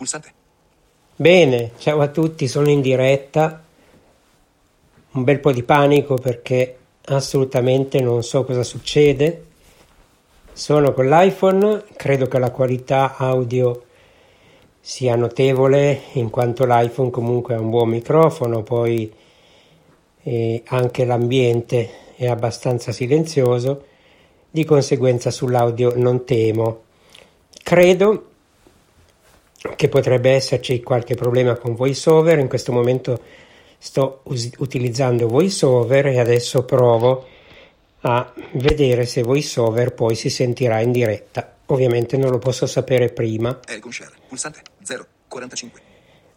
Pulsante. Bene, ciao a tutti, sono in diretta. Un bel po' di panico perché assolutamente non so cosa succede. Sono con l'iPhone, credo che la qualità audio sia notevole in quanto l'iPhone comunque ha un buon microfono, poi eh, anche l'ambiente è abbastanza silenzioso, di conseguenza sull'audio non temo. Credo che potrebbe esserci qualche problema con VoiceOver, in questo momento sto us- utilizzando VoiceOver e adesso provo a vedere se VoiceOver poi si sentirà in diretta. Ovviamente non lo posso sapere prima. Share. Pulsante 0 45.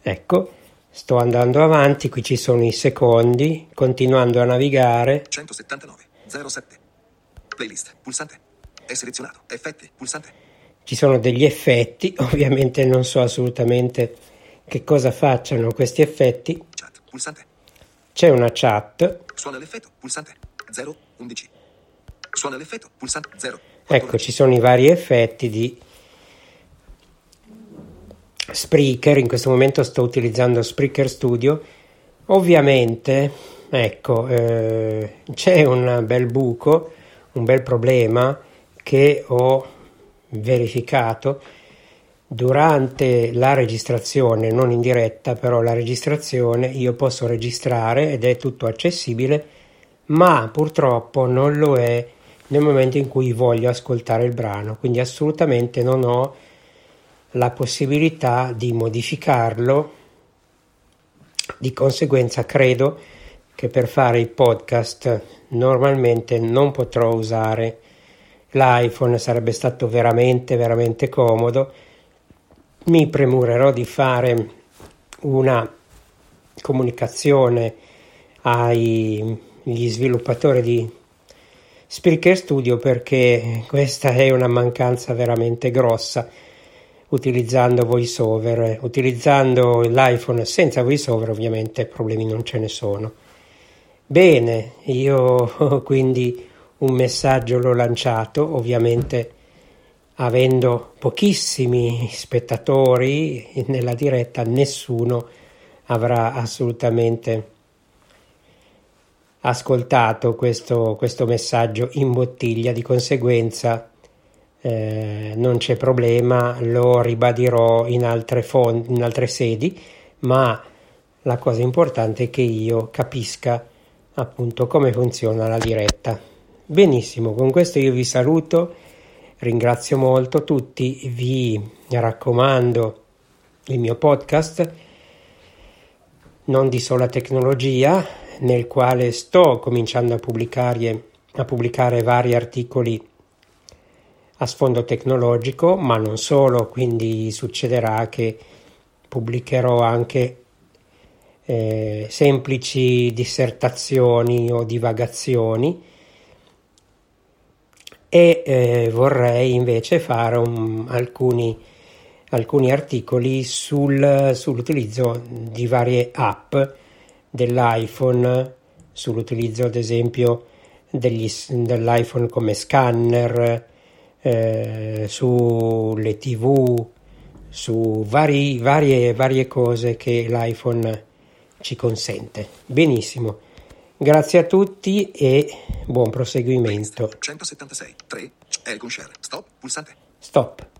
Ecco, sto andando avanti, qui ci sono i secondi, continuando a navigare. 179 07. Playlist. Pulsante. È selezionato. Effetti. Pulsante. Ci sono degli effetti, ovviamente non so assolutamente che cosa facciano questi effetti. Chat. Pulsante. C'è una chat. Suona l'effetto. Pulsante 0 11. Suona l'effetto. Pulsante 0 Ecco, ci sono i vari effetti di Spreaker, in questo momento sto utilizzando Spreaker Studio. Ovviamente, ecco, eh, c'è un bel buco, un bel problema che ho verificato durante la registrazione, non in diretta, però la registrazione io posso registrare ed è tutto accessibile, ma purtroppo non lo è nel momento in cui voglio ascoltare il brano, quindi assolutamente non ho la possibilità di modificarlo. Di conseguenza credo che per fare i podcast normalmente non potrò usare l'iPhone, sarebbe stato veramente veramente comodo. Mi premurerò di fare una comunicazione agli sviluppatori di Spreaker Studio perché questa è una mancanza veramente grossa utilizzando VoiceOver. Utilizzando l'iPhone senza VoiceOver ovviamente problemi non ce ne sono. Bene, io quindi un messaggio l'ho lanciato, ovviamente avendo pochissimi spettatori nella diretta, nessuno avrà assolutamente ascoltato questo, questo messaggio in bottiglia, di conseguenza eh, non c'è problema, lo ribadirò in altre, fond- in altre sedi, ma la cosa importante è che io capisca appunto come funziona la diretta. Benissimo, con questo io vi saluto, ringrazio molto tutti, vi raccomando il mio podcast non di sola tecnologia, nel quale sto cominciando a pubblicare, a pubblicare vari articoli a sfondo tecnologico, ma non solo, quindi succederà che pubblicherò anche eh, semplici dissertazioni o divagazioni e eh, vorrei invece fare un, alcuni, alcuni articoli sul, sull'utilizzo di varie app dell'iPhone, sull'utilizzo ad esempio degli, dell'iPhone come scanner, eh, sulle tv, su vari, varie, varie cose che l'iPhone ci consente. Benissimo. Grazie a tutti e buon proseguimento. 176 3 Elcon Share. Stop. Pulsante. Stop.